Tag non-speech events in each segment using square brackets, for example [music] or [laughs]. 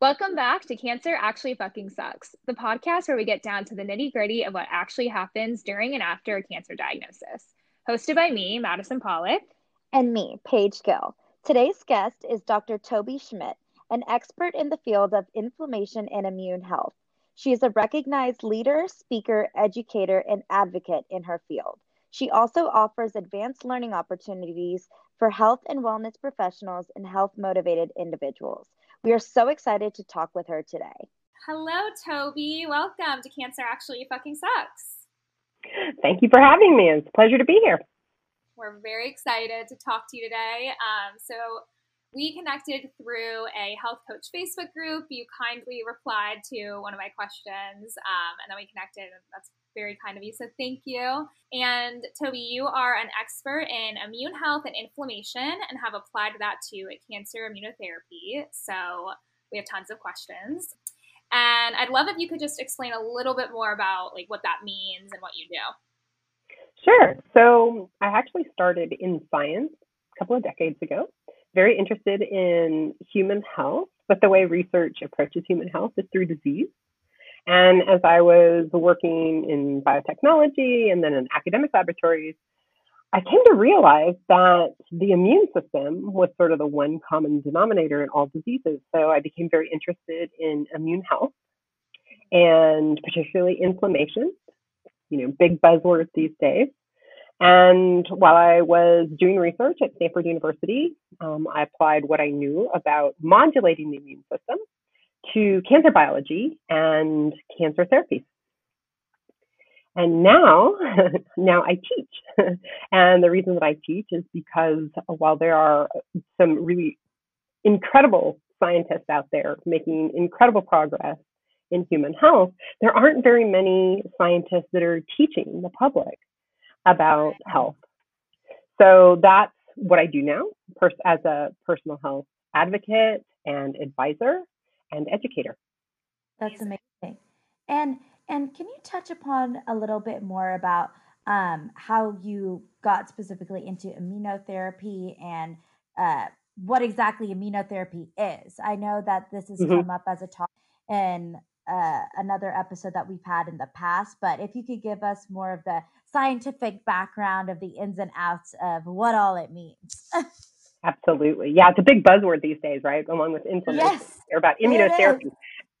Welcome back to Cancer Actually Fucking Sucks, the podcast where we get down to the nitty gritty of what actually happens during and after a cancer diagnosis. Hosted by me, Madison Pollock. And me, Paige Gill. Today's guest is Dr. Toby Schmidt, an expert in the field of inflammation and immune health. She is a recognized leader, speaker, educator, and advocate in her field. She also offers advanced learning opportunities for health and wellness professionals and health motivated individuals. We are so excited to talk with her today. Hello, Toby. Welcome to Cancer Actually Fucking Sucks. Thank you for having me. It's a pleasure to be here. We're very excited to talk to you today. Um, so, we connected through a health coach Facebook group. You kindly replied to one of my questions, um, and then we connected. That's very kind of you. So thank you. And Toby, you are an expert in immune health and inflammation and have applied that to cancer immunotherapy. So we have tons of questions. And I'd love if you could just explain a little bit more about like what that means and what you do. Sure. So I actually started in science a couple of decades ago, very interested in human health, but the way research approaches human health is through disease. And as I was working in biotechnology and then in academic laboratories, I came to realize that the immune system was sort of the one common denominator in all diseases. So I became very interested in immune health and particularly inflammation, you know, big buzzword these days. And while I was doing research at Stanford University, um, I applied what I knew about modulating the immune system to cancer biology and cancer therapies. And now, [laughs] now I teach. [laughs] and the reason that I teach is because while there are some really incredible scientists out there making incredible progress in human health, there aren't very many scientists that are teaching the public about health. So that's what I do now as a personal health advocate and advisor and educator. That's amazing. And and can you touch upon a little bit more about um, how you got specifically into immunotherapy and uh, what exactly immunotherapy is? I know that this has mm-hmm. come up as a talk in uh, another episode that we've had in the past, but if you could give us more of the scientific background of the ins and outs of what all it means. [laughs] Absolutely. Yeah, it's a big buzzword these days, right? Along with inflammation. Yes. They're about immunotherapy.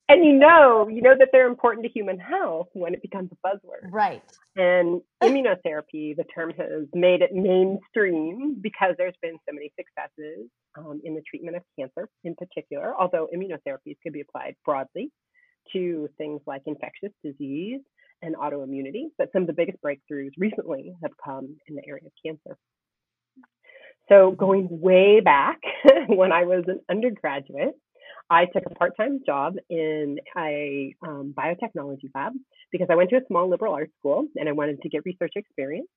And you know, you know that they're important to human health when it becomes a buzzword. Right. And [laughs] immunotherapy, the term has made it mainstream because there's been so many successes um, in the treatment of cancer in particular, although immunotherapies could be applied broadly to things like infectious disease and autoimmunity. But some of the biggest breakthroughs recently have come in the area of cancer. So going way back [laughs] when I was an undergraduate, I took a part-time job in a um, biotechnology lab because I went to a small liberal arts school and I wanted to get research experience.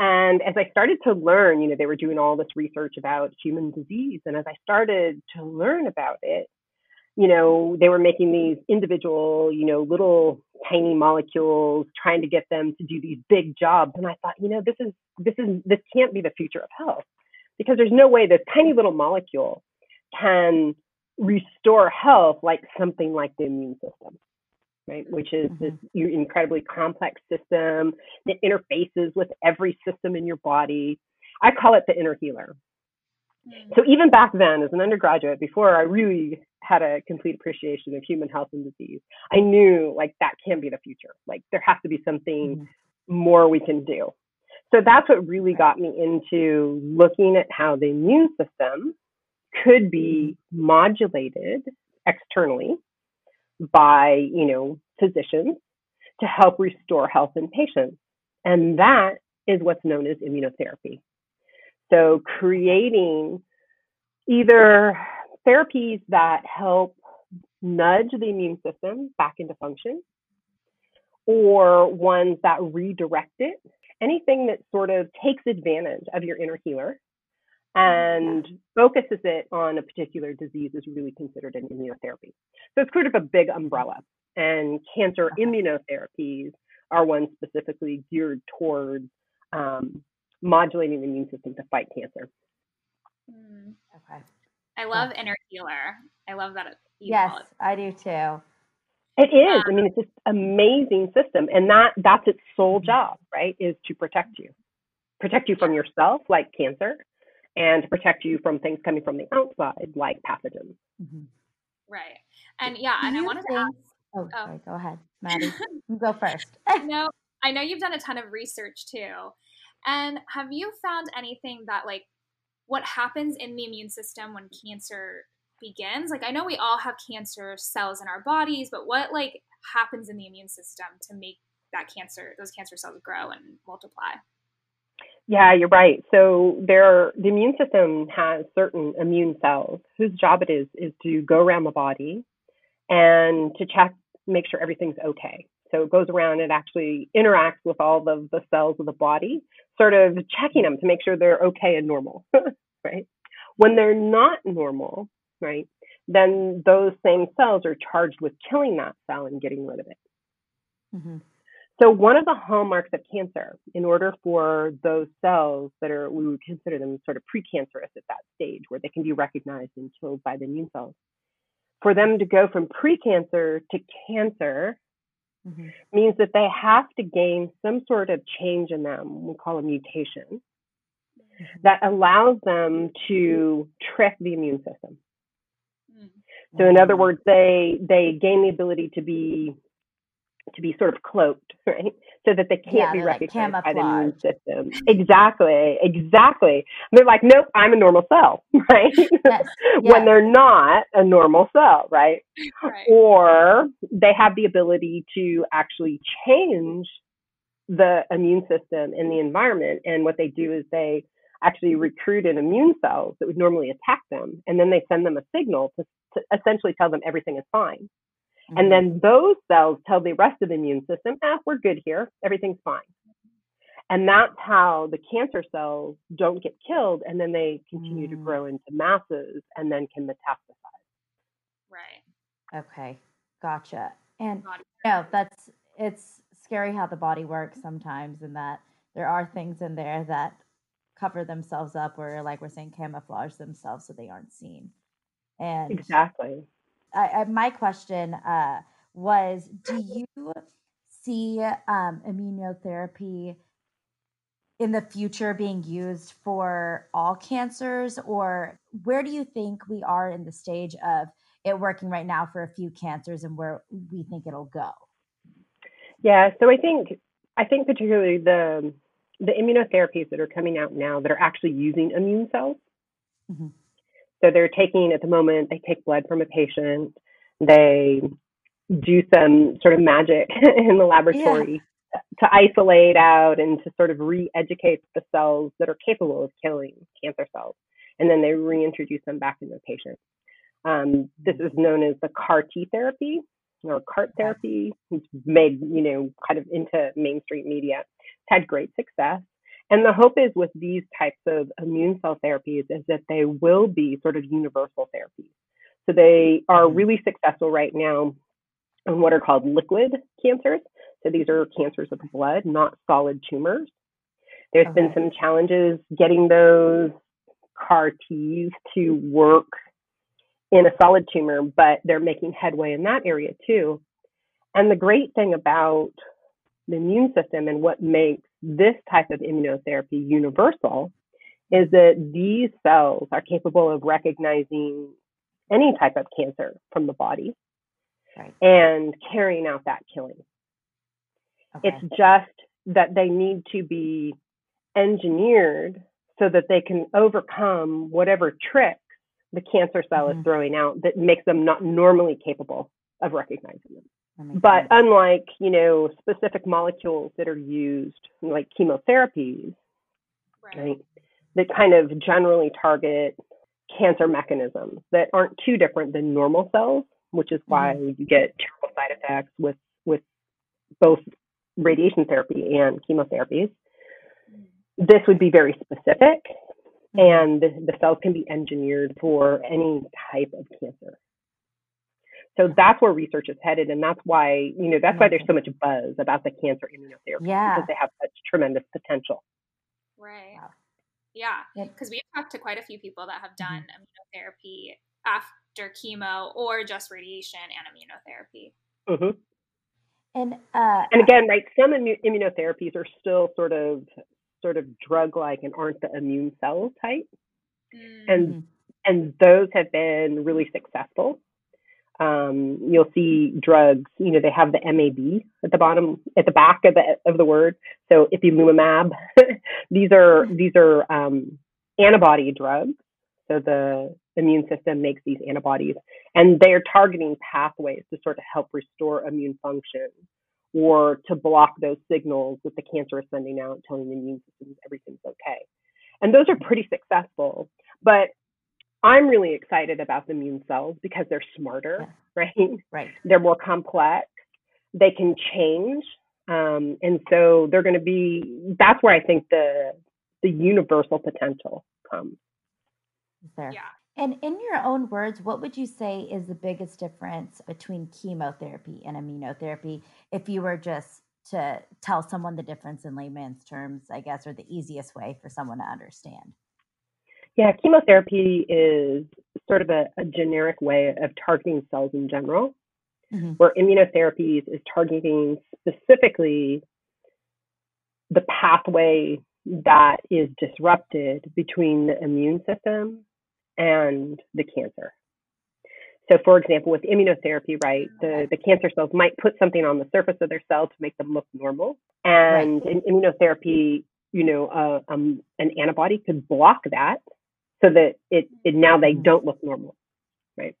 And as I started to learn, you know, they were doing all this research about human disease. And as I started to learn about it, you know, they were making these individual, you know, little tiny molecules, trying to get them to do these big jobs. And I thought, you know, this is this is this can't be the future of health because there's no way this tiny little molecule can restore health like something like the immune system right which is mm-hmm. this incredibly complex system that interfaces with every system in your body i call it the inner healer mm-hmm. So even back then as an undergraduate before i really had a complete appreciation of human health and disease i knew like that can be the future like there has to be something mm-hmm. more we can do so that's what really got me into looking at how the immune system could be mm-hmm. modulated externally by, you know, physicians to help restore health in patients. And that is what's known as immunotherapy. So creating either therapies that help nudge the immune system back into function or ones that redirect it anything that sort of takes advantage of your inner healer and focuses it on a particular disease is really considered an immunotherapy. So it's sort of a big umbrella. And cancer immunotherapies are ones specifically geared towards um, modulating the immune system to fight cancer. Mm. Okay. I love inner healer. I love that. you Yes, call it. I do too. It is. I mean, it's this amazing system, and that that's its sole job, right? Is to protect you, protect you from yourself, like cancer, and to protect you from things coming from the outside, like pathogens. Mhm. Right. And yeah, and I you wanted to ask. Oh, Oh. sorry. Go ahead, Maddie. [laughs] you go first. I know I know you've done a ton of research too. And have you found anything that like what happens in the immune system when cancer begins? Like I know we all have cancer cells in our bodies, but what like happens in the immune system to make that cancer those cancer cells grow and multiply? Yeah, you're right. So there, the immune system has certain immune cells whose job it is is to go around the body and to check, make sure everything's okay. So it goes around and actually interacts with all of the cells of the body, sort of checking them to make sure they're okay and normal, [laughs] right? When they're not normal, right, then those same cells are charged with killing that cell and getting rid of it. Mhm. So one of the hallmarks of cancer, in order for those cells that are, we would consider them sort of precancerous at that stage, where they can be recognized and killed by the immune cells, for them to go from precancer to cancer Mhm. means that they have to gain some sort of change in them, we call a mutation, that allows them to trick the immune system. Mm. So in other Mhm. words, they they gain the ability to be to be sort of cloaked, [laughs] right? So that they can't Yeah, be they're like recognized by the immune system. Exactly, exactly. They're like, nope, I'm a normal cell, [laughs] right? Yes, when yes. they're not a normal cell, right? [laughs] Right. Or they have the ability to actually change the immune system in the environment. And what they do is they actually recruit in immune cells that would normally attack them, and then they send them a signal to, to essentially tell them everything is fine. Mhm. And then those cells tell the rest of the immune system, ah, we're good here, everything's fine. And that's how the cancer cells don't get killed, and then they continue to Mm. grow into masses and then can metastasize. Right. Okay, gotcha. And Body- no, that's it's scary how the body works sometimes, and that there are things in there that cover themselves up, or like we're saying, camouflage themselves so they aren't seen. And Exactly. I, I, my question uh, was do you see um, immunotherapy in the future being used for all cancers or where do you think we are in the stage of it working right now for a few cancers and where we think it'll go Yeah, so I think I think particularly the the immunotherapies that are coming out now that are actually using immune cells. Mhm. So they're taking at the moment they take blood from a patient, they do some sort of magic [laughs] in the laboratory to isolate out and to sort of re-educate the cells that are capable of killing cancer cells, and then they reintroduce them back in the patient. Um, this is known as the CAR T therapy or CART therapy. It's made, you know, kind of into mainstream media. It's had great success. And the hope is with these types of immune cell therapies is that they will be sort of universal therapies. So they are Mhm. really successful right now on what are called liquid cancers. So these are cancers of the blood, not solid tumors. There's been some challenges getting those CAR Ts to work in a solid tumor, but they're making headway in that area too. And the great thing about the immune system and what makes this type of immunotherapy universal is that these cells are capable of recognizing any type of cancer from the body right and carrying out that killing. okay It's just that they need to be engineered so that they can overcome whatever tricks the cancer cell Mhm. is throwing out that makes them not normally capable of recognizing them. That makes But sense. unlike, you know, specific molecules that are used like chemotherapies, Right. right, that kind of generally target cancer mechanisms that aren't too different than normal cells, which is why you get terrible side effects with with both radiation therapy and chemotherapies. Mm. This would be very specific, Mhm. and the cells can be engineered for any type of cancer. So that's where research is headed, and that's why you know that's why there's so much buzz about the cancer immunotherapy Yeah. because they have such tremendous potential. Right. Wow. Yeah, because we've talked to quite a few people that have mm-hmm. done mm-hmm. immunotherapy after chemo or just radiation and immunotherapy. Mm-hmm. And uh, and again, right, some immu- immunotherapies are still sort of sort of drug-like and aren't the immune cell type, mm-hmm. and and those have been really successful. Um, you'll see drugs, you know, they have the MAB at the bottom, at the back of the of the word. So ipilimumab, [laughs] these are these are um, antibody drugs. So the immune system makes these antibodies, and they're targeting pathways to sort of help restore immune function or to block those signals that the cancer is sending out, telling the immune system everything's okay. And those are pretty successful. But I'm really excited about the immune cells because they're smarter, yeah. right? Right. [laughs] They're more complex. They can change. Um, and so they're going to be, that's where I think the, the universal potential comes. There. Yeah. And in your own words, what would you say is the biggest difference between chemotherapy and immunotherapy if you were just to tell someone the difference in layman's terms, I guess, or the easiest way for someone to understand? Yeah, chemotherapy is sort of a, a generic way of targeting cells in general, mm-hmm. where immunotherapies is targeting specifically the pathway that is disrupted between the immune system and the cancer. So, for example, with immunotherapy, right, the, the cancer cells might put something on the surface of their cell to make them look normal. And right. in immunotherapy, you know, uh, um, an antibody could block that so that it, it now they mm-hmm. don't look normal, right?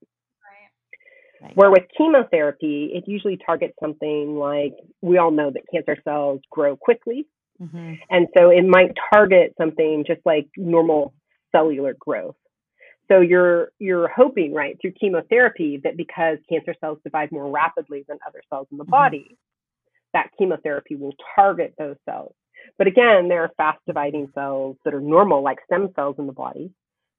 Right. Where with chemotherapy, it usually targets something like we all know that cancer cells grow quickly. Mm-hmm. And so it might target something just like normal cellular growth. So you're you're hoping, right, through chemotherapy that because cancer cells divide more rapidly than other cells in the mm-hmm. body, that chemotherapy will target those cells. But again, there are fast dividing cells that are normal, like stem cells in the body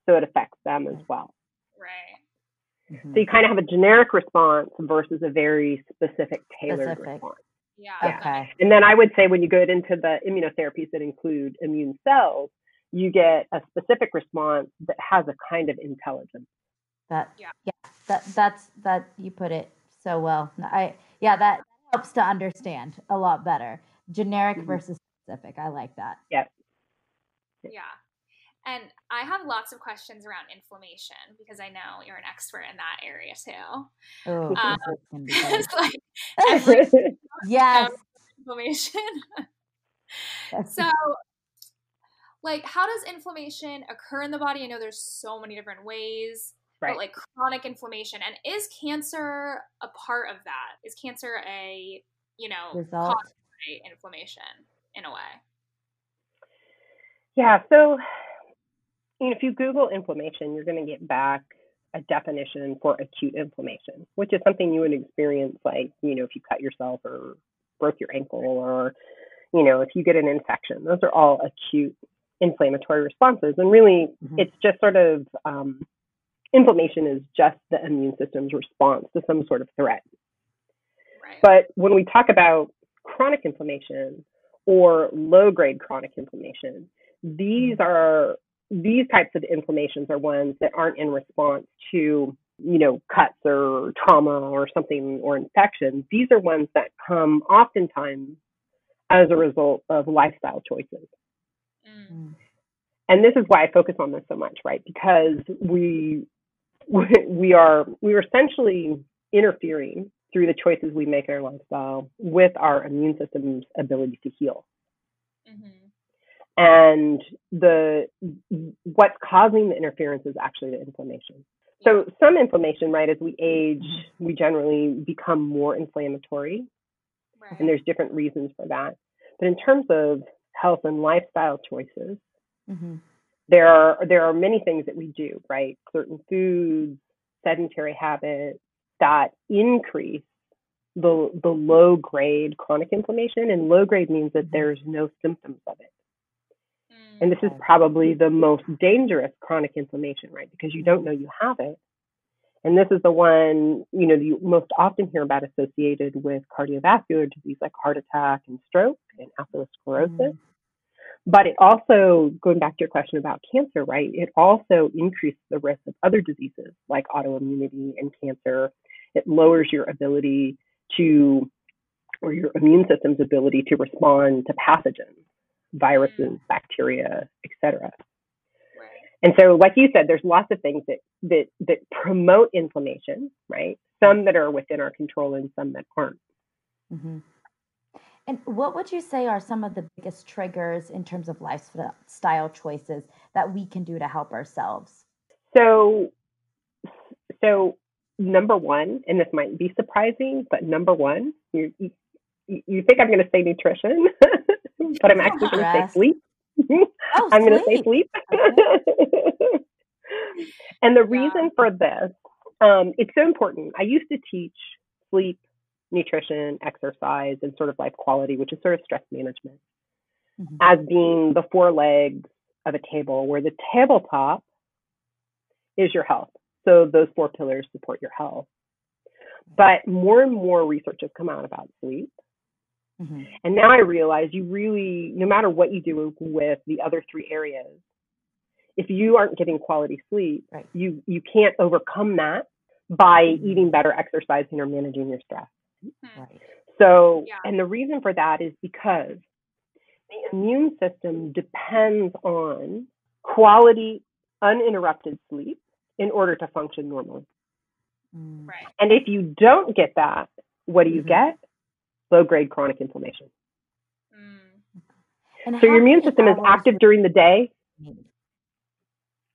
so it affects them as well. Right. Mm-hmm. So you kind of have a generic response versus a very specific tailored specific. response. Yeah. Okay. And then I would say when you go into the immunotherapies that include immune cells, you get a specific response that has a kind of intelligence. That yeah, yeah that that's that you put it so well. I yeah, that helps to understand a lot better. Generic mm-hmm. versus specific. I like that. Yeah. Yeah. And I have lots of questions around inflammation because I know you're an expert in that area too. Oh, um, [laughs] it's like every [laughs] yes, inflammation. so, like, how does inflammation occur in the body? I know there's so many different ways, right. but like chronic inflammation, and is cancer a part of that? Is cancer a you know result inflammation in a way? Yeah. So if you Google inflammation, you're going to get back a definition for acute inflammation, which is something you would experience like, you know, if you cut yourself or broke your ankle or, you know, if you get an infection. Those are all acute inflammatory responses. And really, mm-hmm. it's just sort of um, inflammation is just the immune system's response to some sort of threat. Right. But when we talk about chronic inflammation or low grade chronic inflammation, these mm-hmm. are these types of inflammations are ones that aren't in response to you know cuts or trauma or something or infection. These are ones that come oftentimes as a result of lifestyle choices. Mm. and this is why i focus on this so much right? Because we we are we are essentially interfering through the choices we make in our lifestyle with our immune system's ability to heal. Mm-hmm and the what's causing the interference is actually the inflammation. So some inflammation, right, as we age, we generally become more inflammatory, right. and there's different reasons for that. But in terms of health and lifestyle choices, mm-hmm. there are there are many things that we do, right? Certain foods, sedentary habits that increase the the low grade chronic inflammation, and low grade means that mm-hmm. there's no symptoms of it. And this is probably the most dangerous chronic inflammation, right? Because you don't know you have it. And this is the one, you know, you most often hear about associated with cardiovascular disease like heart attack and stroke and atherosclerosis. Mm. but it also, going back to your question about cancer, right? It also increases the risk of other diseases like autoimmunity and cancer. It lowers your ability to, or your immune system's ability to respond to pathogens, viruses, bacteria, etc. And so, like you said, there's lots of things that that that promote inflammation, right? Some that are within our control and some that aren't. Mm-hmm. And what would you say are some of the biggest triggers in terms of lifestyle choices that we can do to help ourselves? So, so number one, and this might be surprising, but number one, you you, you think I'm going to say nutrition, [laughs] but I'm actually going [laughs] to say sleep. Oh, I'm going to say sleep. Okay. [laughs] and the yeah. reason for this, um, it's so important. I used to teach sleep, nutrition, exercise, and sort of life quality, which is sort of stress management, mm-hmm. as being the four legs of a table, where the tabletop is your health. So those four pillars support your health. But more and more research has come out about sleep Mm-hmm. And now I realize you really, no matter what you do with the other three areas, if you aren't getting quality sleep, right. you you can't overcome that by mm-hmm. eating better, exercising, or managing your stress. Mm-hmm. Right. So, yeah. and the reason for that is because the immune system depends on quality, uninterrupted sleep in order to function normally. Mm. Right. And if you don't get that, what do you mm-hmm. get? Low grade chronic inflammation. Mm. So your immune system is active during the day.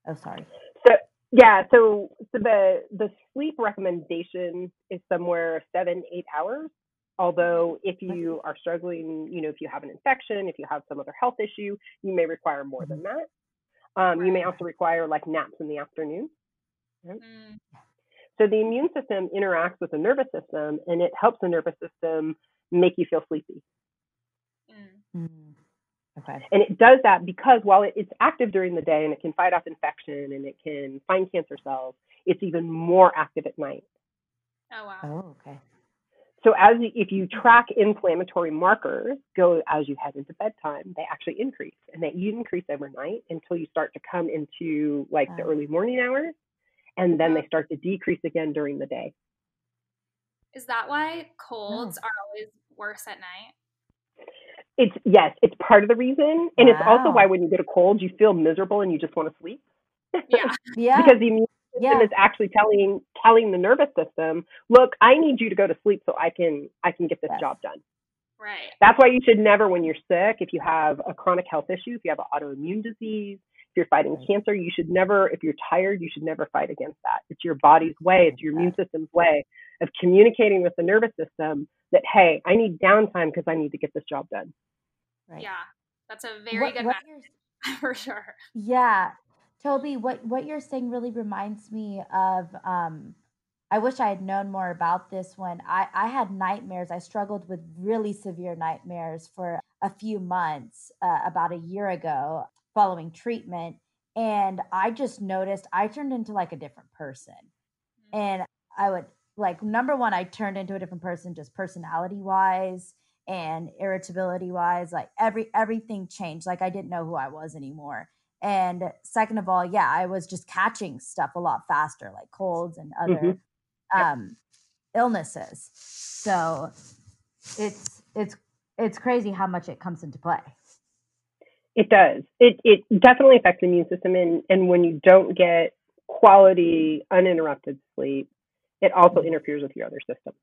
Oh, sorry. So yeah, so so the the sleep recommendation is somewhere seven eight hours. Although if you are struggling, you know, if you have an infection, if you have some other health issue, you may require more than mm-hmm. that. Um. You may also require like naps in the afternoon. Right? Mm. So the immune system interacts with the nervous system, and it helps the nervous system make you feel sleepy. Mm. mm. Okay. And it does that because while it's active during the day and it can fight off infection and it can find cancer cells, it's even more active at night. Oh wow. Oh, okay. So as if you track inflammatory markers go as you head into bedtime, they actually increase and they increase overnight until you start to come into like oh. the early morning hours and then they start to decrease again during the day. Is that why colds are always worse at night? It's yes, it's part of the reason, and wow. it's also why when you get a cold, you feel miserable and you just want to sleep. [laughs] Yeah, yeah. because the immune system yeah. is actually telling telling the nervous system, "Look, I need you to go to sleep so I can I can get this yes. job done." Right. That's why you should never, when you're sick, if you have a chronic health issue, if you have an autoimmune disease, if you're fighting cancer, you should never, if you're tired, you should never fight against that. It's your body's way, it's your immune system's way of communicating with the nervous system that, hey, I need downtime because I need to get this job done. Right. Yeah, that's a very what, good what message [laughs] for sure. Yeah. Toby, what, what you're saying really reminds me of um, I wish I had known more about this one. I, I had nightmares. I struggled with really severe nightmares for a few months, uh, about a year ago following treatment and I just noticed I turned into like a different person. Mm-hmm. And I would like number one, I turned into a different person just personality wise and irritability wise. Like every everything changed. Like I didn't know who I was anymore. And second of all, yeah, I was just catching stuff a lot faster, like colds and other mm-hmm. um, illnesses. So it's it's it's crazy how much it comes into play. It does. It it definitely affects the immune system, and and when you don't get quality uninterrupted sleep, it also mm-hmm. interferes with your other systems.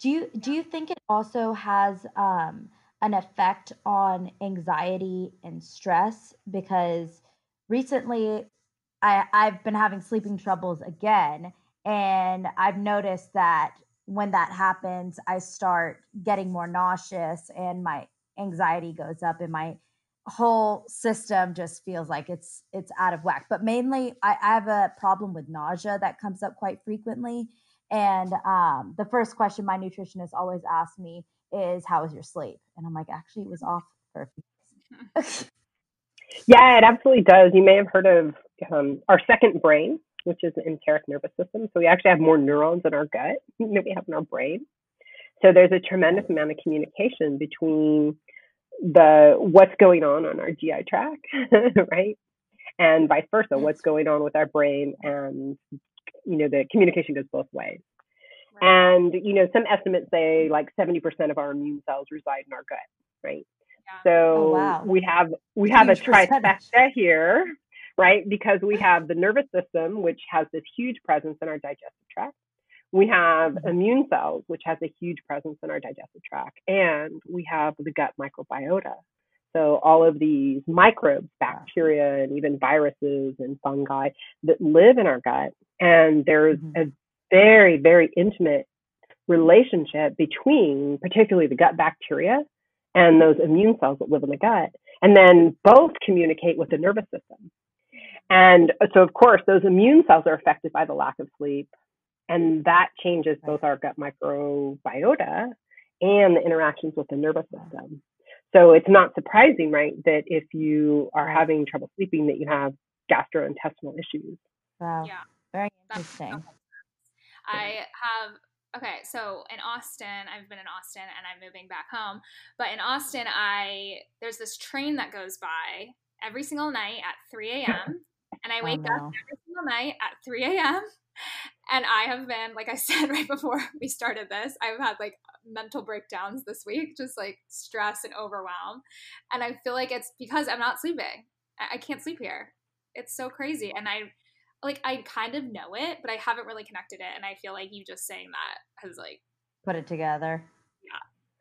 Do you do you think it also has um, an effect on anxiety and stress? Because recently, I I've been having sleeping troubles again, and I've noticed that when that happens, I start getting more nauseous, and my anxiety goes up and my whole system just feels like it's it's out of whack. But mainly I, I, have a problem with nausea that comes up quite frequently. And um, the first question my nutritionist always asks me is how was your sleep? And i'm like actually it was off for [laughs] yeah it absolutely does. You may have heard of um, our second brain which is the enteric nervous system. So we actually have more neurons in our gut [laughs] than we have in our brain. So there's a tremendous amount of communication between the what's going on on our GI tract, [laughs] right? And vice versa, what's going on with our brain and you know the communication goes both ways. Right. And you know some estimates say like 70% of our immune cells reside in our gut, right? Yeah. So oh, wow. we have we have huge a trifecta here, right? Because we [laughs] have the nervous system, which has this huge presence in our digestive tract. We have mm-hmm. immune cells, which has a huge presence in our digestive tract, and we have the gut microbiota. So all of these microbes, bacteria, and even viruses and fungi that live in our gut, and there's mm-hmm. a very, very intimate relationship between particularly the gut bacteria and those immune cells that live in the gut. And then both communicate with the nervous system. And so, of course, those immune cells are affected by the lack of sleep. And that changes both our gut microbiota and the interactions with the nervous system. So it's not surprising, right, that if you are having trouble sleeping, that you have gastrointestinal issues. Wow. Yeah. Very interesting. I have okay, so in Austin, I've been in Austin and I'm moving back home. But in Austin, I there's this train that goes by every single night at 3 a.m. And I oh, wake oh, no. up every single night at 3 a.m. And I have been, like I [laughs] said right before we started this, I've had like mental breakdowns this week, just like stress and overwhelm. And I feel like it's because I'm not sleeping. I can't sleep here. It's so crazy. And I like I kind of know it, but I haven't really connected it. And I feel like you just saying that has like put it together.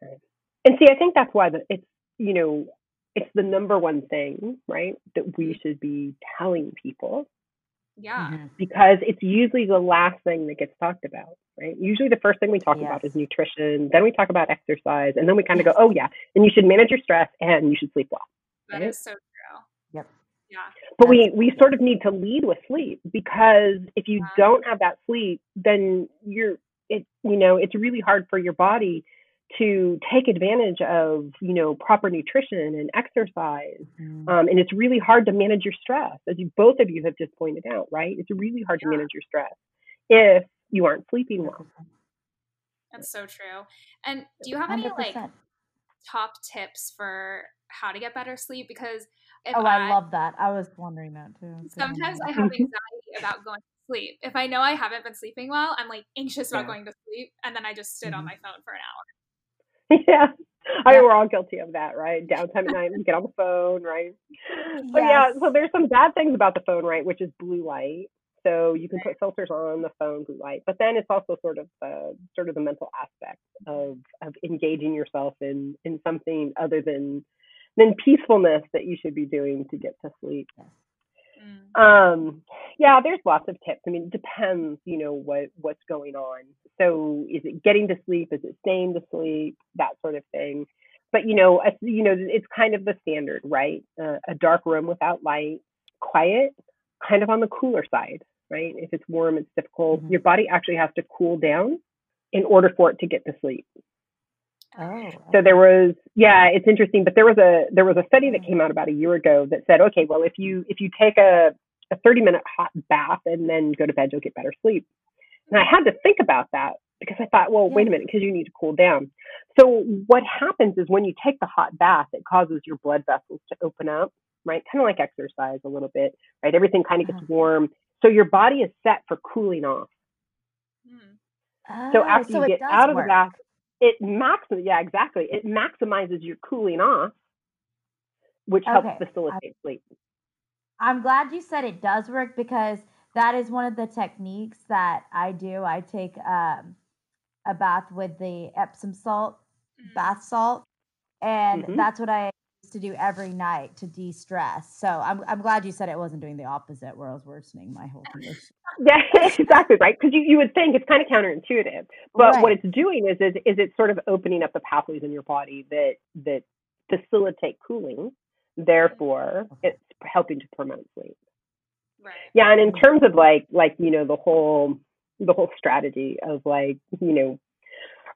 Yeah. And see, I think that's why the, it's you know it's the number one thing, right, that we mm-hmm. should be telling people. Yeah. Mm-hmm. Because it's usually the last thing that gets talked about, right? Usually the first thing we talk yes. about is nutrition, then we talk about exercise, and then we kind of go, oh, yeah, and you should manage your stress and you should sleep well. That right? is so true. Yep. Yeah. But we, we sort of need to lead with sleep because if you yeah. don't have that sleep, then you're, it, you know, it's really hard for your body to take advantage of you know proper nutrition and exercise mm. um, and it's really hard to manage your stress as you both of you have just pointed out right it's really hard yeah. to manage your stress if you aren't sleeping well that's so true and do you have any 100%. like top tips for how to get better sleep because oh I, I, love that i was wondering that too sometimes i have anxiety about going to sleep if i know i haven't been sleeping well i'm like anxious about yeah. going to sleep and then i just sit mm-hmm. on my phone for an hour [laughs] yeah. I mean, we're all guilty of that, right? Downtime at night, we get on the phone, right? But yes. yeah, so there's some bad things about the phone, right? Which is blue light. So you can put filters on the phone, blue light, but then it's also sort of the sort of the mental aspect of of engaging yourself in in something other than than peacefulness that you should be doing to get to sleep. Mm. Um, yeah, there's lots of tips. I mean, it depends, you know, what what's going on. So, is it getting to sleep? Is it staying to sleep? That sort of thing. But you know, a, you know, it's kind of the standard, right? Uh, a dark room without light, quiet, kind of on the cooler side, right? If it's warm, it's difficult. Mm-hmm. Your body actually has to cool down in order for it to get to sleep. Oh. So there was, yeah, it's interesting, but there was a there was a study that came out about a year ago that said, okay, well, if you if you take a a 30 minute hot bath and then go to bed, you'll get better sleep. And I had to think about that because I thought, well, yeah. wait a minute, because you need to cool down. So what happens is when you take the hot bath, it causes your blood vessels to open up, right? Kind of like exercise a little bit, right? Everything kind of gets uh-huh. warm. So your body is set for cooling off. Hmm. so after so you get out of the bath, it maximizes yeah exactly it maximizes your cooling off which helps facilitate I, sleep i'm glad you said it does work because that is one of the techniques that i do i take um, a bath with the epsom salt mm-hmm. bath salt and mm-hmm. that's what i to do every night to de-stress. So I'm I'm glad you said it wasn't doing the opposite where I was worsening my whole condition. [laughs] Yeah, [laughs] exactly right. Because you, you would think it's kind of counterintuitive, but right. what it's doing is, is is it's sort of opening up the pathways in your body that that facilitate cooling. Therefore, okay. it's helping to promote sleep. Right. Yeah, and in mm-hmm. terms of like like you know the whole the whole strategy of like you know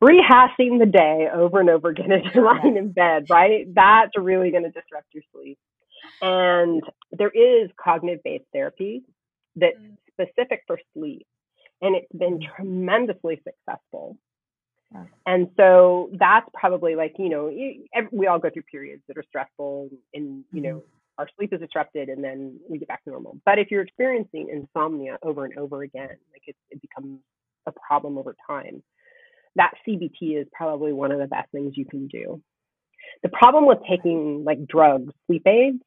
rehashing the day over and over again as you're lying in bed, right? That's really going to disrupt your sleep. And there is cognitive based therapy that's mm. specific for sleep, and it's been mm. tremendously successful. And so that's probably like, you know, we all go through periods that are stressful and, you know, our sleep is disrupted and then we get back to normal. But if you're experiencing insomnia over and over again, like it, it becomes a problem over time, that CBT is probably one of the best things you can do. The problem with taking like drugs, sleep aids,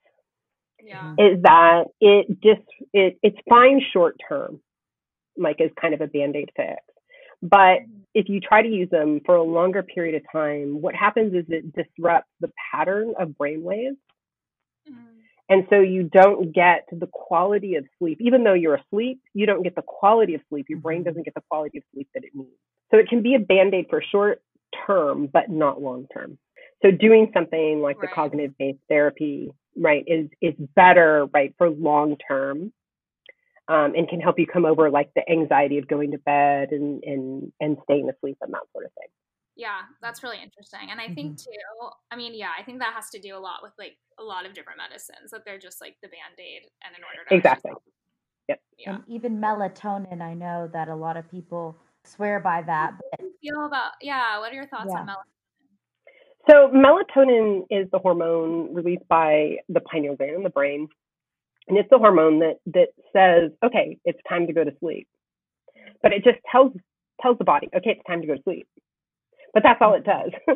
Yeah. Mm-hmm. is that it just it it's fine short term, like as kind of a band-aid fix. But mm-hmm. if you try to use them for a longer period of time, what happens is it disrupts the pattern of brain waves. Mhm. And so you don't get the quality of sleep. Even though you're asleep, you don't get the quality of sleep. Your brain mm-hmm. doesn't get the quality of sleep that it needs. So it can be a band-aid for short term, but not long term. So doing something like the cognitive based therapy, right, is is better, right, for long term. Um, and can help you come over like the anxiety of going to bed and and and staying asleep and that sort of thing. Yeah, that's really interesting. And I think too, I mean, yeah, I think that has to do a lot with like a lot of different medicines that they're just like the band-aid and in order to Exactly. Yep. Yeah. And even melatonin, I know that a lot of people swear by that, What but do you feel about yeah, what are your thoughts on melatonin? So melatonin is the hormone released by the pineal gland in the brain, and it's the hormone that that says, okay, it's time to go to sleep. But it just tells tells the body, okay, it's time to go to sleep. But that's all it does, [laughs]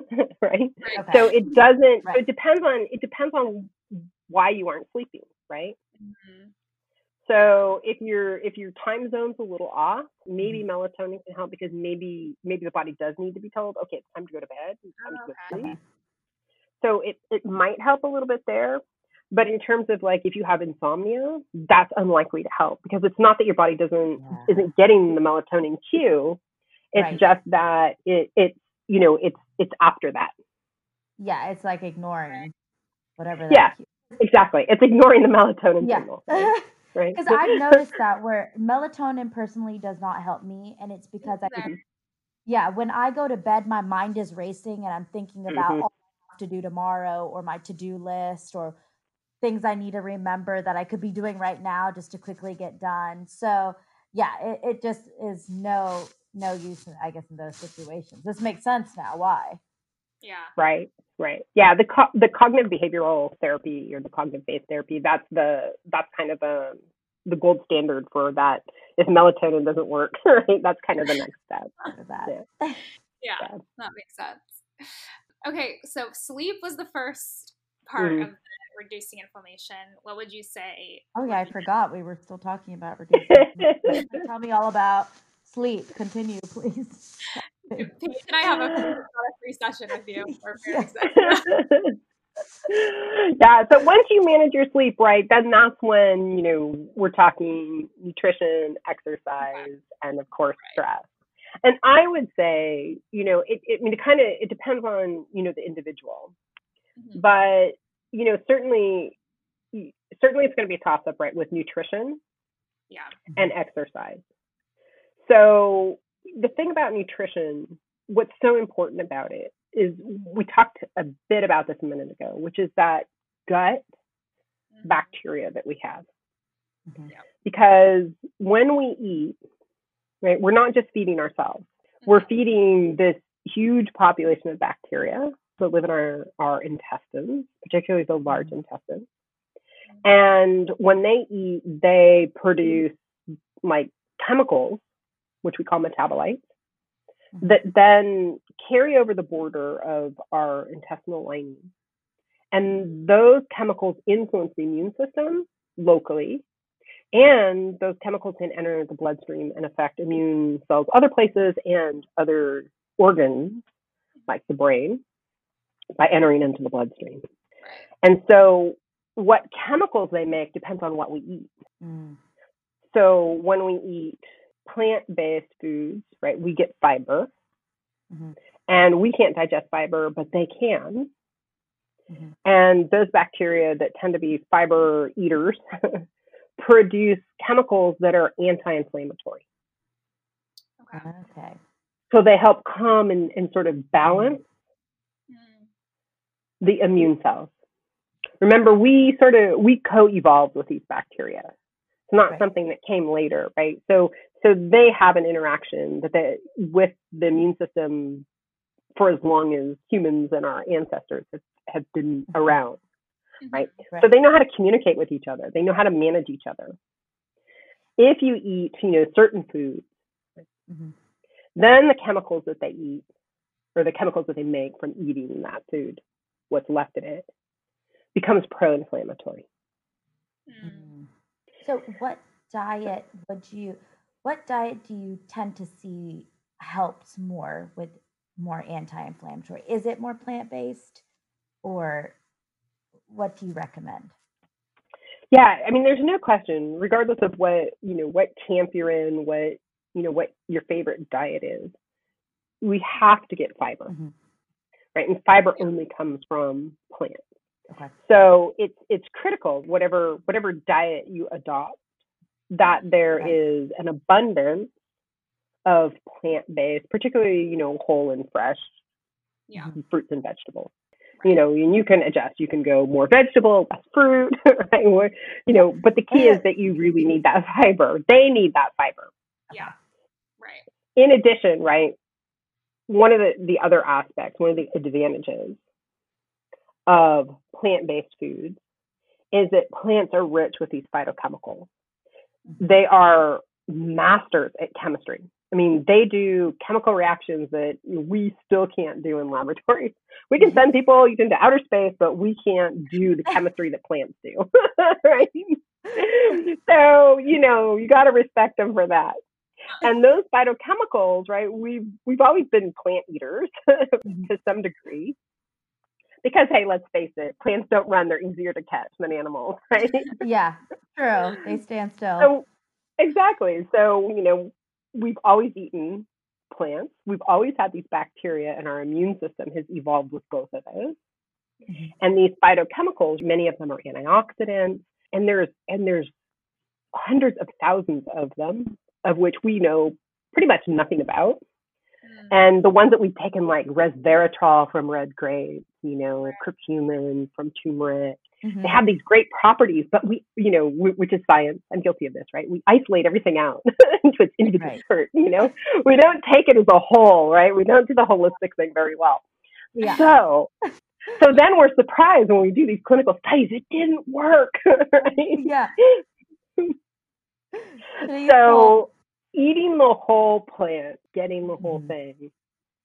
right? Right. okay. So it doesn't. So it depends on it depends on why you aren't sleeping, right? Mhm. So if your if your time zone's a little off, maybe mm-hmm. melatonin can help because maybe maybe the body does need to be told, okay, it's time to go to bed, it's time to to Oh, sleep. So it it might help a little bit there, but in terms of like if you have insomnia, that's unlikely to help because it's not that your body doesn't Yeah. isn't getting the melatonin cue, it's Right. just that it it's you know it's it's after that. yeah, it's like ignoring whatever. Yeah. That Exactly, it's ignoring the melatonin yeah. signal, [laughs] right? right? Because I've noticed that where melatonin personally does not help me, and it's because I, Exactly. yeah, when I go to bed, my mind is racing and I'm thinking about Mhm. all I have to do tomorrow or my to do list or things I need to remember that I could be doing right now just to quickly get done. So yeah, it, it just is no no use, in, I guess, in those situations. This makes sense now. Why? Yeah. Right, right. Yeah, the co- the cognitive behavioral therapy or the cognitive based therapy that's the that's kind of the the gold standard for that. If melatonin doesn't work, [laughs] right, that's kind of the next step. [laughs] That. Yeah. [laughs] Yeah. Yeah. That makes sense. Okay, so sleep was the first part Mhm. of the reducing inflammation. What would you say? Oh yeah, I forgot we were still talking about reducing. inflammation. Tell me all about sleep. Continue, please. Paige and I have a free, a free session with you. We're very Yes. excited. yeah, so once you manage your sleep right, then that's when, you know, we're talking nutrition, exercise, and of course stress. And I would say, you know, it, it I mean it kind of it depends on, you know, the individual. Mhm. But, you know, certainly certainly it's going to be a toss up right with nutrition Yeah. and exercise. So the thing about nutrition, what's so important about it is we talked a bit about this a minute ago, which is that gut Mhm. bacteria that we have. Mhm. Because when we eat, right, we're not just feeding ourselves. We're feeding this huge population of bacteria that live in our, our intestines, particularly the large intestine. And when they eat, they produce like chemicals, which we call metabolites, that then carry over the border of our intestinal lining. And those chemicals influence the immune system locally. And those chemicals can enter the bloodstream and affect immune cells other places and other organs, like the brain, by entering into the bloodstream. And so, what chemicals they make depends on what we eat. Mm. So, when we eat plant based foods, right, we get fiber. Mhm. And we can't digest fiber, but they can. Mhm. And those bacteria that tend to be fiber eaters [laughs] produce chemicals that are anti inflammatory. Okay. Okay. So, they help calm and, and sort of balance Mm. the immune cells. Remember, we sort of we co-evolved with these bacteria. It's not Right. something that came later, right? So so they have an interaction that they with the immune system for as long as humans and our ancestors have, have been Mm-hmm. around, right? Right. So they know how to communicate with each other. They know how to manage each other. If you eat, you know, certain foods, Mhm. then the chemicals that they eat or the chemicals that they make from eating that food, what's left in it, becomes pro-inflammatory. Mm. Mm. So, what diet would you? What diet do you tend to see helps more with more anti-inflammatory? Is it more plant-based, or what do you recommend? Yeah, I mean, there's no question, regardless of what you know, what camp you're in, what you know, what your favorite diet is, we have to get fiber, Mhm. right? And fiber only comes from plants. Okay. So it's it's critical, whatever whatever diet you adopt, that there Right. is an abundance of plant based, particularly you know whole and fresh Yeah. fruits and vegetables. You know, and you can adjust. You can go more vegetable, less fruit, [laughs] right? Or, You know, but the key is that you really need that fiber. They need that fiber. Yeah. Right. In addition, right, one of the, the other aspects, one of the advantages of plant-based foods is that plants are rich with these phytochemicals. They are masters at chemistry. I mean, they do chemical reactions that we still can't do in laboratories. We can mm-hmm. send people into outer space, but we can't do the chemistry that plants do, [laughs] right? So, you know, you got to respect them for that. And those phytochemicals, right? We've we've always been plant eaters [laughs] to some degree, because hey, let's face it, plants don't run; they're easier to catch than animals, [laughs] right? Yeah, true. [laughs] They stand still. So exactly. So you know, we've always eaten plants. We've always had these bacteria, and our immune system has evolved with both of those. Mhm. And these phytochemicals, many of them are antioxidants, and there's and there's hundreds of thousands of them, of which we know pretty much nothing about. And the ones that we've taken, like resveratrol from red grapes, you know, curcumin from turmeric, Mhm. they have these great properties, but we, you know, w- which is science. I'm guilty of this, right? We isolate everything out [laughs] into its individual Right. part, you know. We don't take it as a whole, right? We don't do the holistic thing very well. Yeah. So, so then we're surprised when we do these clinical studies. It didn't work, [laughs] right? Yeah. [laughs] So, eating the whole plant, getting the whole Mhm. thing,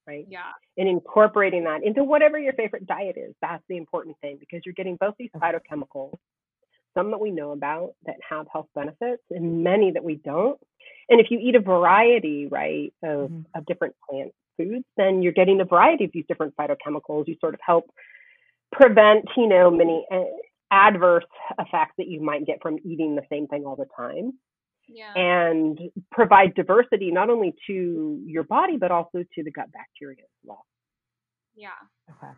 right? Yeah. and incorporating that into whatever your favorite diet is. That's the important thing because you're getting both these phytochemicals, some that we know about that have health benefits, and many that we don't. And if you eat a variety, right, of, Mhm. of different plant foods, then you're getting a variety of these different phytochemicals. You sort of help prevent, you know, many uh, adverse effects that you might get from eating the same thing all the time Yeah. and provide diversity not only to your body but also to the gut bacteria as well. yeah. Okay.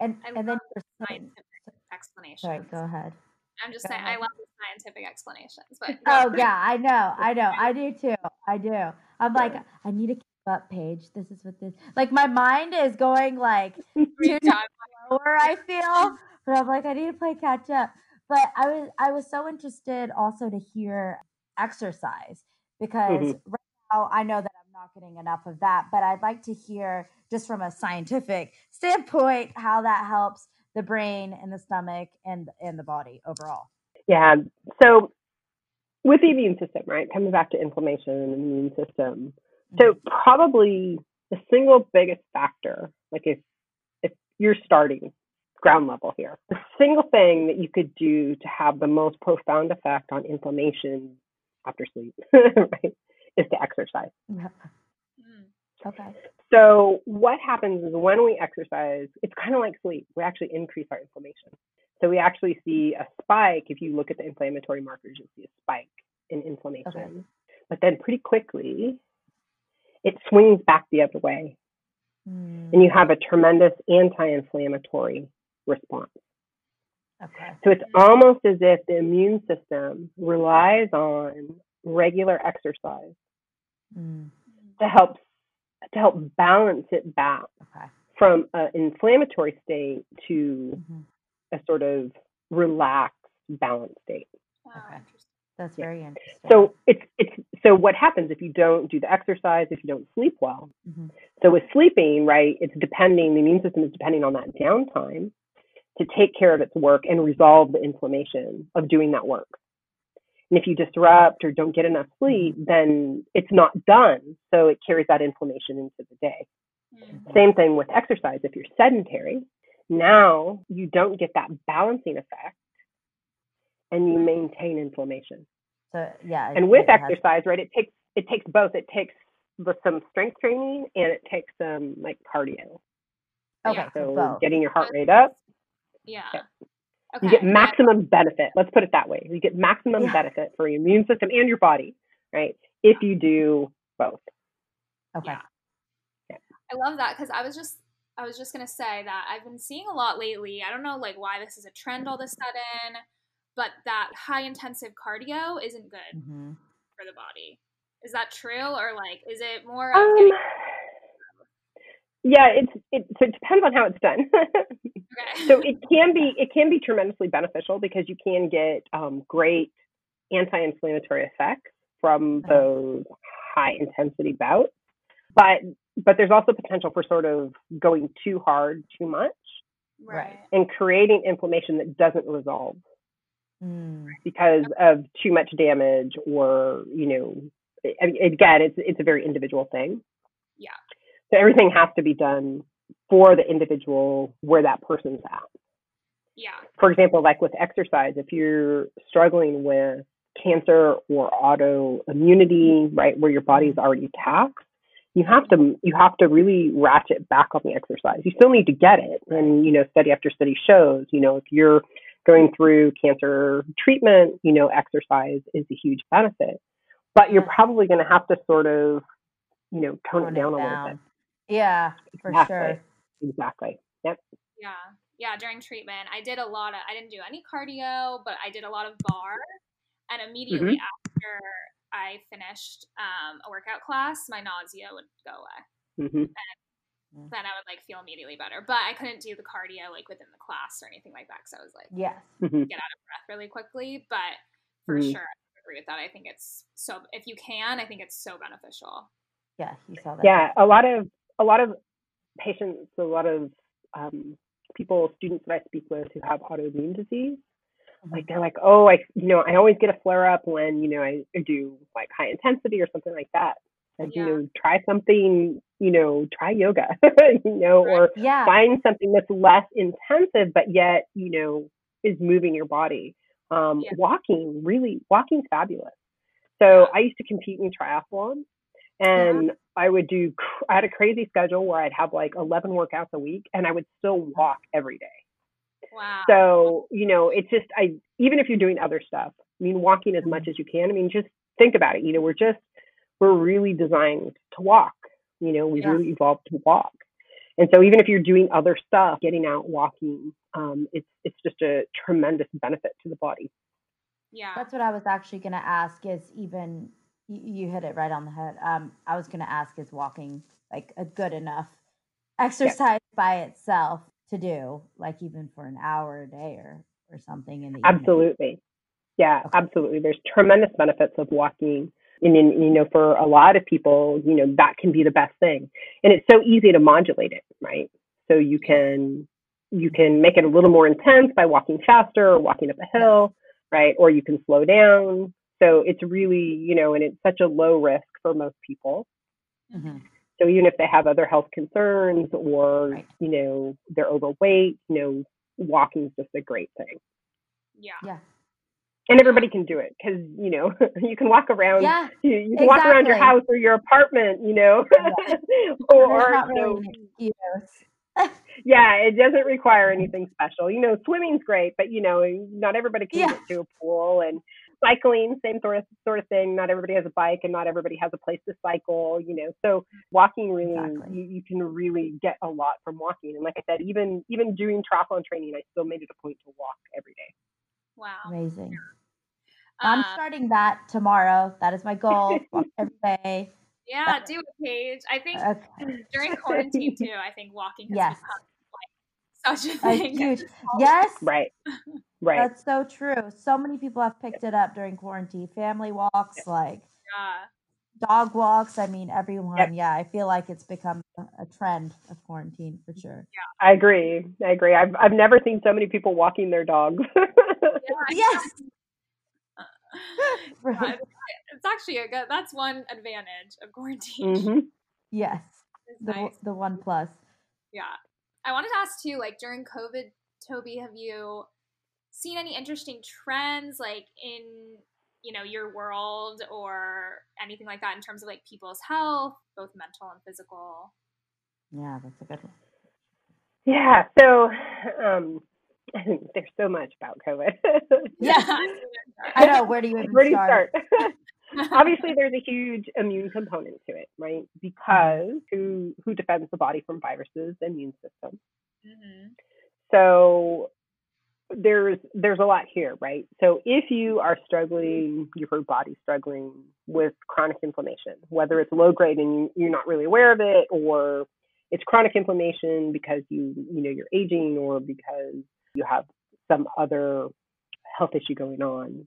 And I and then love you're saying, Scientific explanations. sorry, go ahead. I'm just Go saying, I love the scientific explanations, but [laughs] Oh yeah, I know, I know, I do too. I do. I'm like, I need to keep up page. This is what this like. My mind is going like [laughs] two times time. slower. I feel, but I'm like, I need to play catch up. But I was, I was so interested also to hear exercise mm-hmm. because right now I know that I'm not getting enough of that. But I'd like to hear just from a scientific [laughs] standpoint how that helps the brain and the stomach and and the body overall. Yeah. So with the immune system, right? Coming back to inflammation and the immune system. So mm-hmm. probably the single biggest factor, like if if you're starting ground level here, the single thing that you could do to have the most profound effect on inflammation after sleep, [laughs] right, is to exercise. Yeah. Mm. Okay. So what happens is when we exercise, it's kind of like sleep. We actually increase our inflammation. So we actually see a spike. If you look at the inflammatory markers, you'll see a spike in inflammation. But then pretty quickly, it swings back the other way, and you have a tremendous anti-inflammatory response. Okay. So it's almost as if the immune system relies on regular exercise Mm, to help to help balance it back okay. from an inflammatory state to Mhm. a sort of relaxed, balanced state. Oh, Okay. That's Yeah. very interesting. So it's it's so what happens if you don't do the exercise, if you don't sleep well? Mhm. So with sleeping, right, it's depending the immune system is depending on that downtime to take care of its work and resolve the inflammation of doing that work. And if you disrupt or don't get enough sleep, then it's not done. So it carries that inflammation into the day. Mm. Same thing with exercise. If you're sedentary, now you don't get that balancing effect and you maintain inflammation. so yeah. And with it has- exercise, right, it takes it takes both. It takes the, some strength training and it takes some like cardio. okay, so So getting your heart rate up, Yeah. Yeah. Okay. you get maximum benefit. Let's put it that way. You get maximum Yeah. benefit for your immune system and your body, right? If you do both. Okay. Yeah. I love that because I was just I was just gonna say that I've been seeing a lot lately. I don't know like why this is a trend all of a sudden, but that high intensive cardio isn't good hmm for the body. Is that true or like is it more Um, getting yeah, it's it so it depends on how it's done. [laughs] okay? so [laughs] it can be it can be tremendously beneficial because you can get um, great anti-inflammatory effects from those high intensity bouts but but there's also potential for sort of going too hard too much right. and creating inflammation that doesn't resolve Mm. because of too much damage or you know I mean, again it's it's a very individual thing Yeah. so everything has to be done for the individual where that person's at Yeah. for example, like with exercise, if you're struggling with cancer or autoimmunity, right, where your body's already taxed, you have to you have to really ratchet back on the exercise. You still need to get it, and you know, study after study shows, you know, if you're going through cancer treatment, you know, exercise is a huge benefit, but you're probably going to have to sort of, you know, tone Tone it down a little bit. Yeah, for Exactly. sure. Exactly. Yep. Yeah. Yeah, during treatment, I did a lot of I didn't do any cardio, but I did a lot of barre and immediately after I finished um, a workout class, my nausea would go away. hmm Then I would like feel immediately better. But I couldn't do the cardio like within the class or anything like that cuz I was like Yes. hmm get out of breath really quickly, but for Mhm. sure I agree with that. I think it's so if you can, I think it's so beneficial. Yeah, you saw that. yeah a lot of a lot of patients a lot of um, people students that i speak with who have autoimmune disease Mhm. like they're like oh i you know i always get a flare up when you know i do like high intensity or something like that and you know try something you know try yoga [laughs] you know or Yeah. find something that's less intensive but yet you know is moving your body um, Yeah. walking really walking's fabulous so i used to compete in triathlon and i would do i had a crazy schedule where i'd have like 11 workouts a week and i would still walk every day Wow. so you know it's just i even if you're doing other stuff i mean walking as much as you can i mean just think about it you know we're just we're really designed to walk you know we've Yeah. really evolved to walk and so even if you're doing other stuff getting out walking um, it's it's just a tremendous benefit to the body yeah. That's what I was actually going to ask is even you, hit it right on the head. Um I was going to ask is walking like a good enough exercise by itself to do like even for an hour a day or or something in the evening. absolutely. Yeah Okay. absolutely. There's tremendous benefits of walking. And in, you know for a lot of people you know that can be the best thing. And it's so easy to modulate it right? So you can you can make it a little more intense by walking faster or walking up a hill right? Or you can slow down so it's really you know and it's such a low risk for most people Mhm. so even if they have other health concerns or Right. you know they're overweight you know walking is just a great thing Yeah. Yeah. and everybody can do it because you know [laughs] you can walk around Yeah. you, you can walk around your house or your apartment you know Yeah. [laughs] or, There's or you know, [laughs] yeah it doesn't require anything special you know swimming's great but you know not everybody can Yeah. get to a pool and cycling same sort of sort of thing not everybody has a bike and not everybody has a place to cycle you know so walking really Exactly. you, you can really get a lot from walking and like i said even even doing triathlon training i still made it a point to walk every day Wow. Amazing. I'm Um, starting that tomorrow. That is my goal. [laughs] Walk every day. yeah, do it, Paige. I think Okay. [clears throat] during quarantine too, I think walking has Yes. become like such a A thing. huge yes. right Right. That's so true. So many people have picked it up during quarantine. Family walks, like Yeah. dog walks. I mean, everyone. Yeah, I feel like it's become a a trend of quarantine for sure. Yeah. I agree. I agree. I've I've never seen so many people walking their dogs. [laughs] Yes. [laughs] Right. it's, it's actually a good. That's one advantage of quarantine. hmm Yes. [laughs] The nice. the one plus. Yeah. I wanted to ask too, like during COVID, Toby, have you seen any interesting trends like in you know your world or anything like that in terms of like people's health, both mental and physical? Yeah, that's a good one. Yeah. So, um, [laughs] there's so much about COVID. Yeah. [laughs] I know. Where do you even Where do you start? start? [laughs] Obviously, there's a huge immune component to it, right? Because who who defends the body from viruses? The immune system. hmm So there's there's a lot here, right? So if you are struggling, your body struggling with chronic inflammation, whether it's low grade and you're not really aware of it, or it's chronic inflammation because you you know you're aging, or because you have some other health issue going on,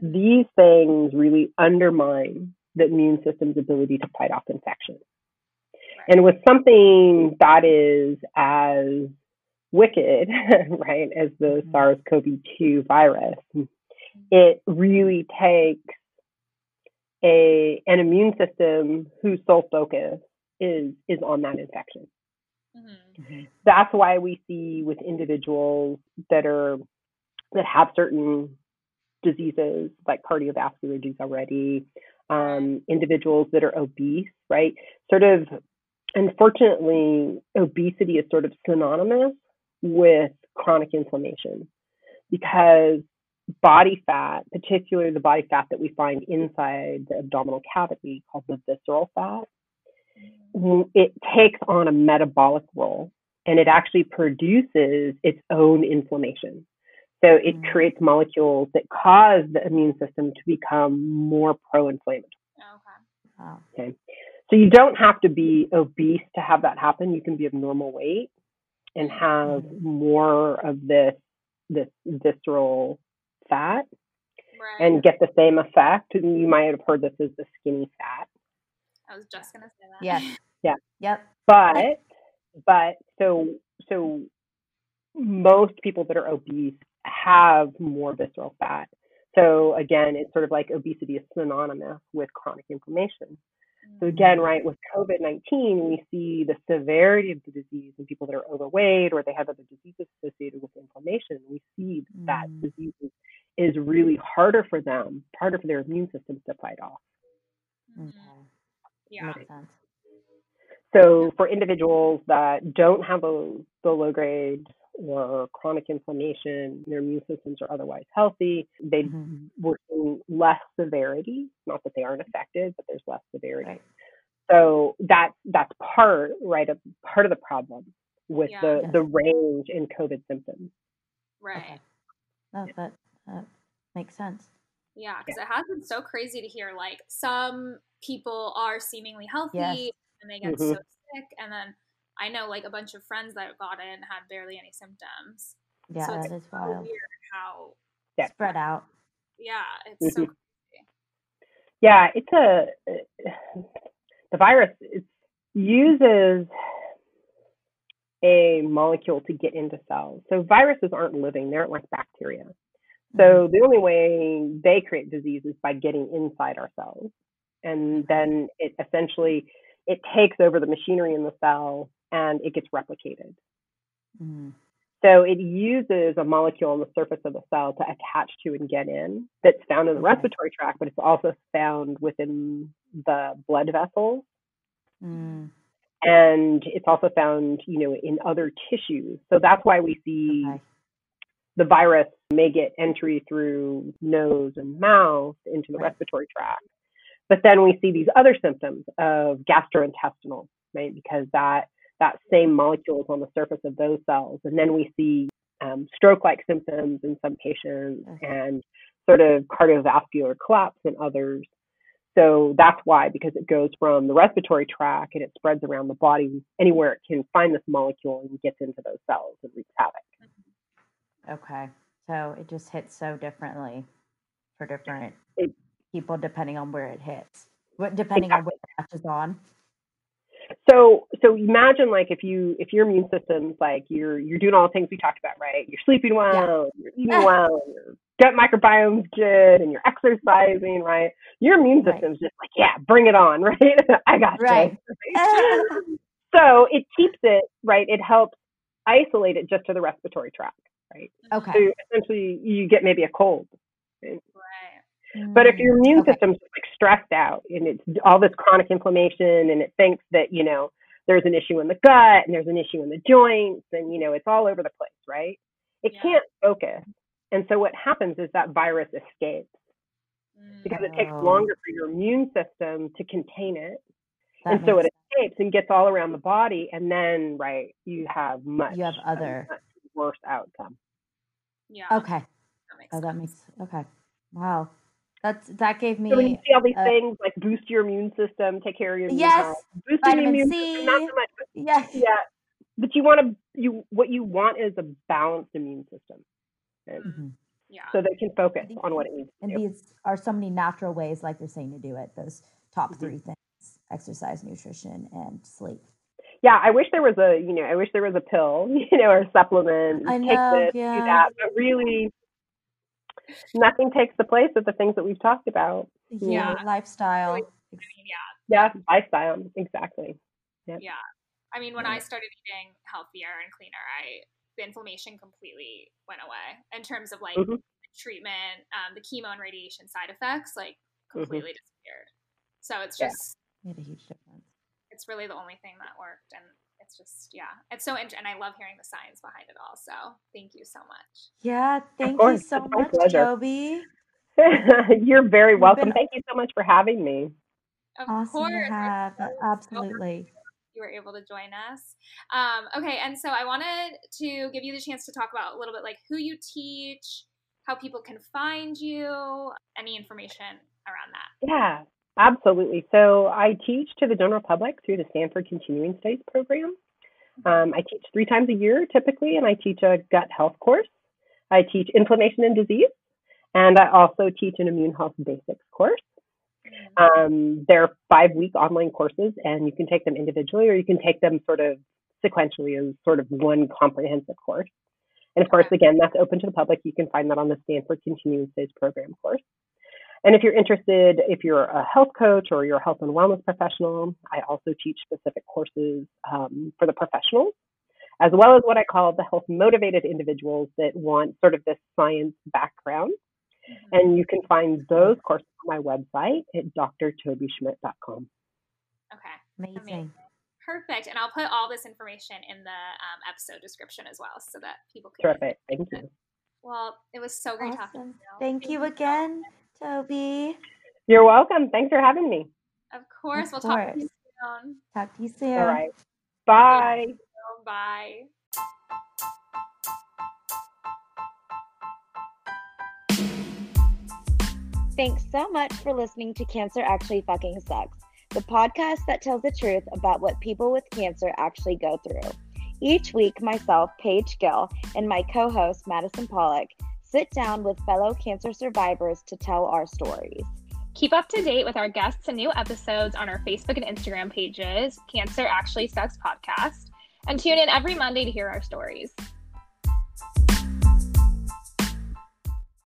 these things really undermine the immune system's ability to fight off infection. And with something that is as wicked, [laughs] right, as the Mhm. SARS CoV 2 virus, it really takes a an immune system whose sole focus is is on that infection. hmm Mhm. That's why we see with individuals that are that have certain diseases like cardiovascular disease already, um, individuals that are obese, right? Sort of, unfortunately, obesity is sort of synonymous with chronic inflammation because body fat, particularly the body fat that we find inside the abdominal cavity called the visceral fat, it takes on a metabolic role and it actually produces its own inflammation. So it Mm. creates molecules that cause the immune system to become more pro inflammatory. Okay. Wow. Okay. So you don't have to be obese to have that happen. You can be of normal weight and have Mhm. more of this this visceral fat Right. and get the same effect. You might have heard this as the skinny fat. I was just gonna say that. Yes. [laughs] Yeah. Yep. But but so so most people that are obese have more visceral fat. So again, it's sort of like obesity is synonymous with chronic inflammation. So again, right, with COVID 19, we see the severity of the disease in people that are overweight or they have other diseases associated with inflammation. We see that Mm. disease is, is really harder for them, harder for their immune systems to fight off. Mhm. Okay. Yeah. Makes sense. So for individuals that don't have a, the low grade or chronic inflammation, their immune systems are otherwise healthy, they Mhm. we're seeing less severity. Not that they aren't affected, but there's less severity. Right. So that's that's part right of part of the problem with Yeah. the Yes. the range in COVID symptoms. Right. Okay. No, that that makes sense. Yeah, because it has been so crazy to hear like some people are seemingly healthy Yes. and they get Mhm. so sick, and then I know like a bunch of friends that got it and had barely any symptoms. Yeah, so that it's is so wild. weird how Yeah. Spread out. yeah, it's so Mhm. Yeah, it's a the virus it uses a molecule to get into cells. So viruses aren't living; they aren't like bacteria. So the only way they create disease is by getting inside our cells, and then it essentially it takes over the machinery in the cell and it gets replicated. Mhm. So it uses a molecule on the surface of the cell to attach to and get in that's found in the Okay. respiratory tract, but it's also found within the blood vessels. Mm. And it's also found, you know, in other tissues. So that's why we see Okay. the virus may get entry through nose and mouth into the Right. respiratory tract. But then we see these other symptoms of gastrointestinal, right? Because that that same molecules on the surface of those cells. And then we see um, stroke-like symptoms in some patients Okay. and sort of cardiovascular collapse in others. So that's why, because it goes from the respiratory tract and it spreads around the body anywhere it can find this molecule and gets into those cells and wreaks havoc. Okay. So it just hits so differently for different It- people depending on where it hits. What depending on what match is on. So so imagine like if you if your immune system's like you're you're doing all the things we talked about, right? You're sleeping well, you're eating well, [laughs] your gut microbiome's good, and you're exercising, right? Your immune Right. system's just like, yeah, bring it on, [laughs] right? I got Right. you. [laughs] so it keeps it right. It helps isolate it just to the respiratory tract, right? Okay. So essentially, you get maybe a cold. Right. But if Mm, your immune okay. system's like stressed out and it's all this chronic inflammation and it thinks that, you know, there's an issue in the gut and there's an issue in the joints and, you know, it's all over the place, right? It Yeah. can't focus. And so what happens is that virus escapes Mm. because it takes Oh. longer for your immune system to contain it. that and so makes it escapes and gets all around the body. And then, right, you have much, You have other- much worse outcome. Yeah. Okay. That makes Oh, that makes okay. Wow. That's that gave me So when you see all these uh, things like boost your immune system, take care of your Yes, health, boosting the immune C. system, not so much, but yes. yeah but you want to you what you want is a balanced immune system and Mhm. Yeah. so they can focus These- on what it needs to And do these are so many natural ways, like you're saying, to do it. Those top Mhm. three things: exercise, nutrition, and sleep. yeah i wish there was a you know i wish there was a pill [laughs] you know or a supplement I take know, this do yeah. that but really [laughs] nothing takes the place of the things that we've talked about Yeah, Yeah. lifestyle. I mean, yeah. yeah lifestyle exactly Yeah. I mean, when Yeah. I started eating healthier and cleaner, I the inflammation completely went away in terms of like Mhm. treatment, um, the chemo and radiation side effects like Mhm. completely disappeared. So it's Yeah. just Made a huge difference. it's really the only thing that worked, and it's just yeah, it's so int- and I love hearing the science behind it all. So thank you so much. Yeah, thank you so it's much, pleasure. Toby. [laughs] you're very welcome been- thank you so much for having me Of Awesome course, to have. so- so Absolutely. you were able to join us. Um, okay, and so I wanted to give you the chance to talk about a little bit like who you teach, how people can find you, any information around that. Yeah, absolutely. So I teach to the general public through the Stanford Continuing Studies program. Um, I teach three times a year typically, and I teach a gut health course. I teach inflammation and disease, and I also teach an immune health basics course. Um, they're five week online courses, and you can take them individually or you can take them sort of sequentially as sort of one comprehensive course. And of course, again, that's open to the public. You can find that on the Stanford Continuing Studies program course. And if you're interested, if you're a health coach or you're a health and wellness professional, I also teach specific courses um, for the professionals, as well as what I call the health motivated individuals that want sort of this science background. Mhm. And you can find those courses on my website at drtobyschmidt.com. Okay, Amazing. perfect. And I'll put all this information in the um, episode description as well, so that people can. Terrific. Thank you. Well, it was so great talking to Awesome. you. Thank you again, Toby. You're welcome. Thanks for having me. Of course, Of we'll talk to you soon. Talk to you soon. All right. Bye. Bye. Thanks so much for listening to Cancer Actually Fucking Sucks, the podcast that tells the truth about what people with cancer actually go through. Each week, myself, Paige Gill, and my co host, Madison Pollock, sit down with fellow cancer survivors to tell our stories. Keep up to date with our guests and new episodes on our Facebook and Instagram pages, Cancer Actually Sucks Podcast, and tune in every Monday to hear our stories.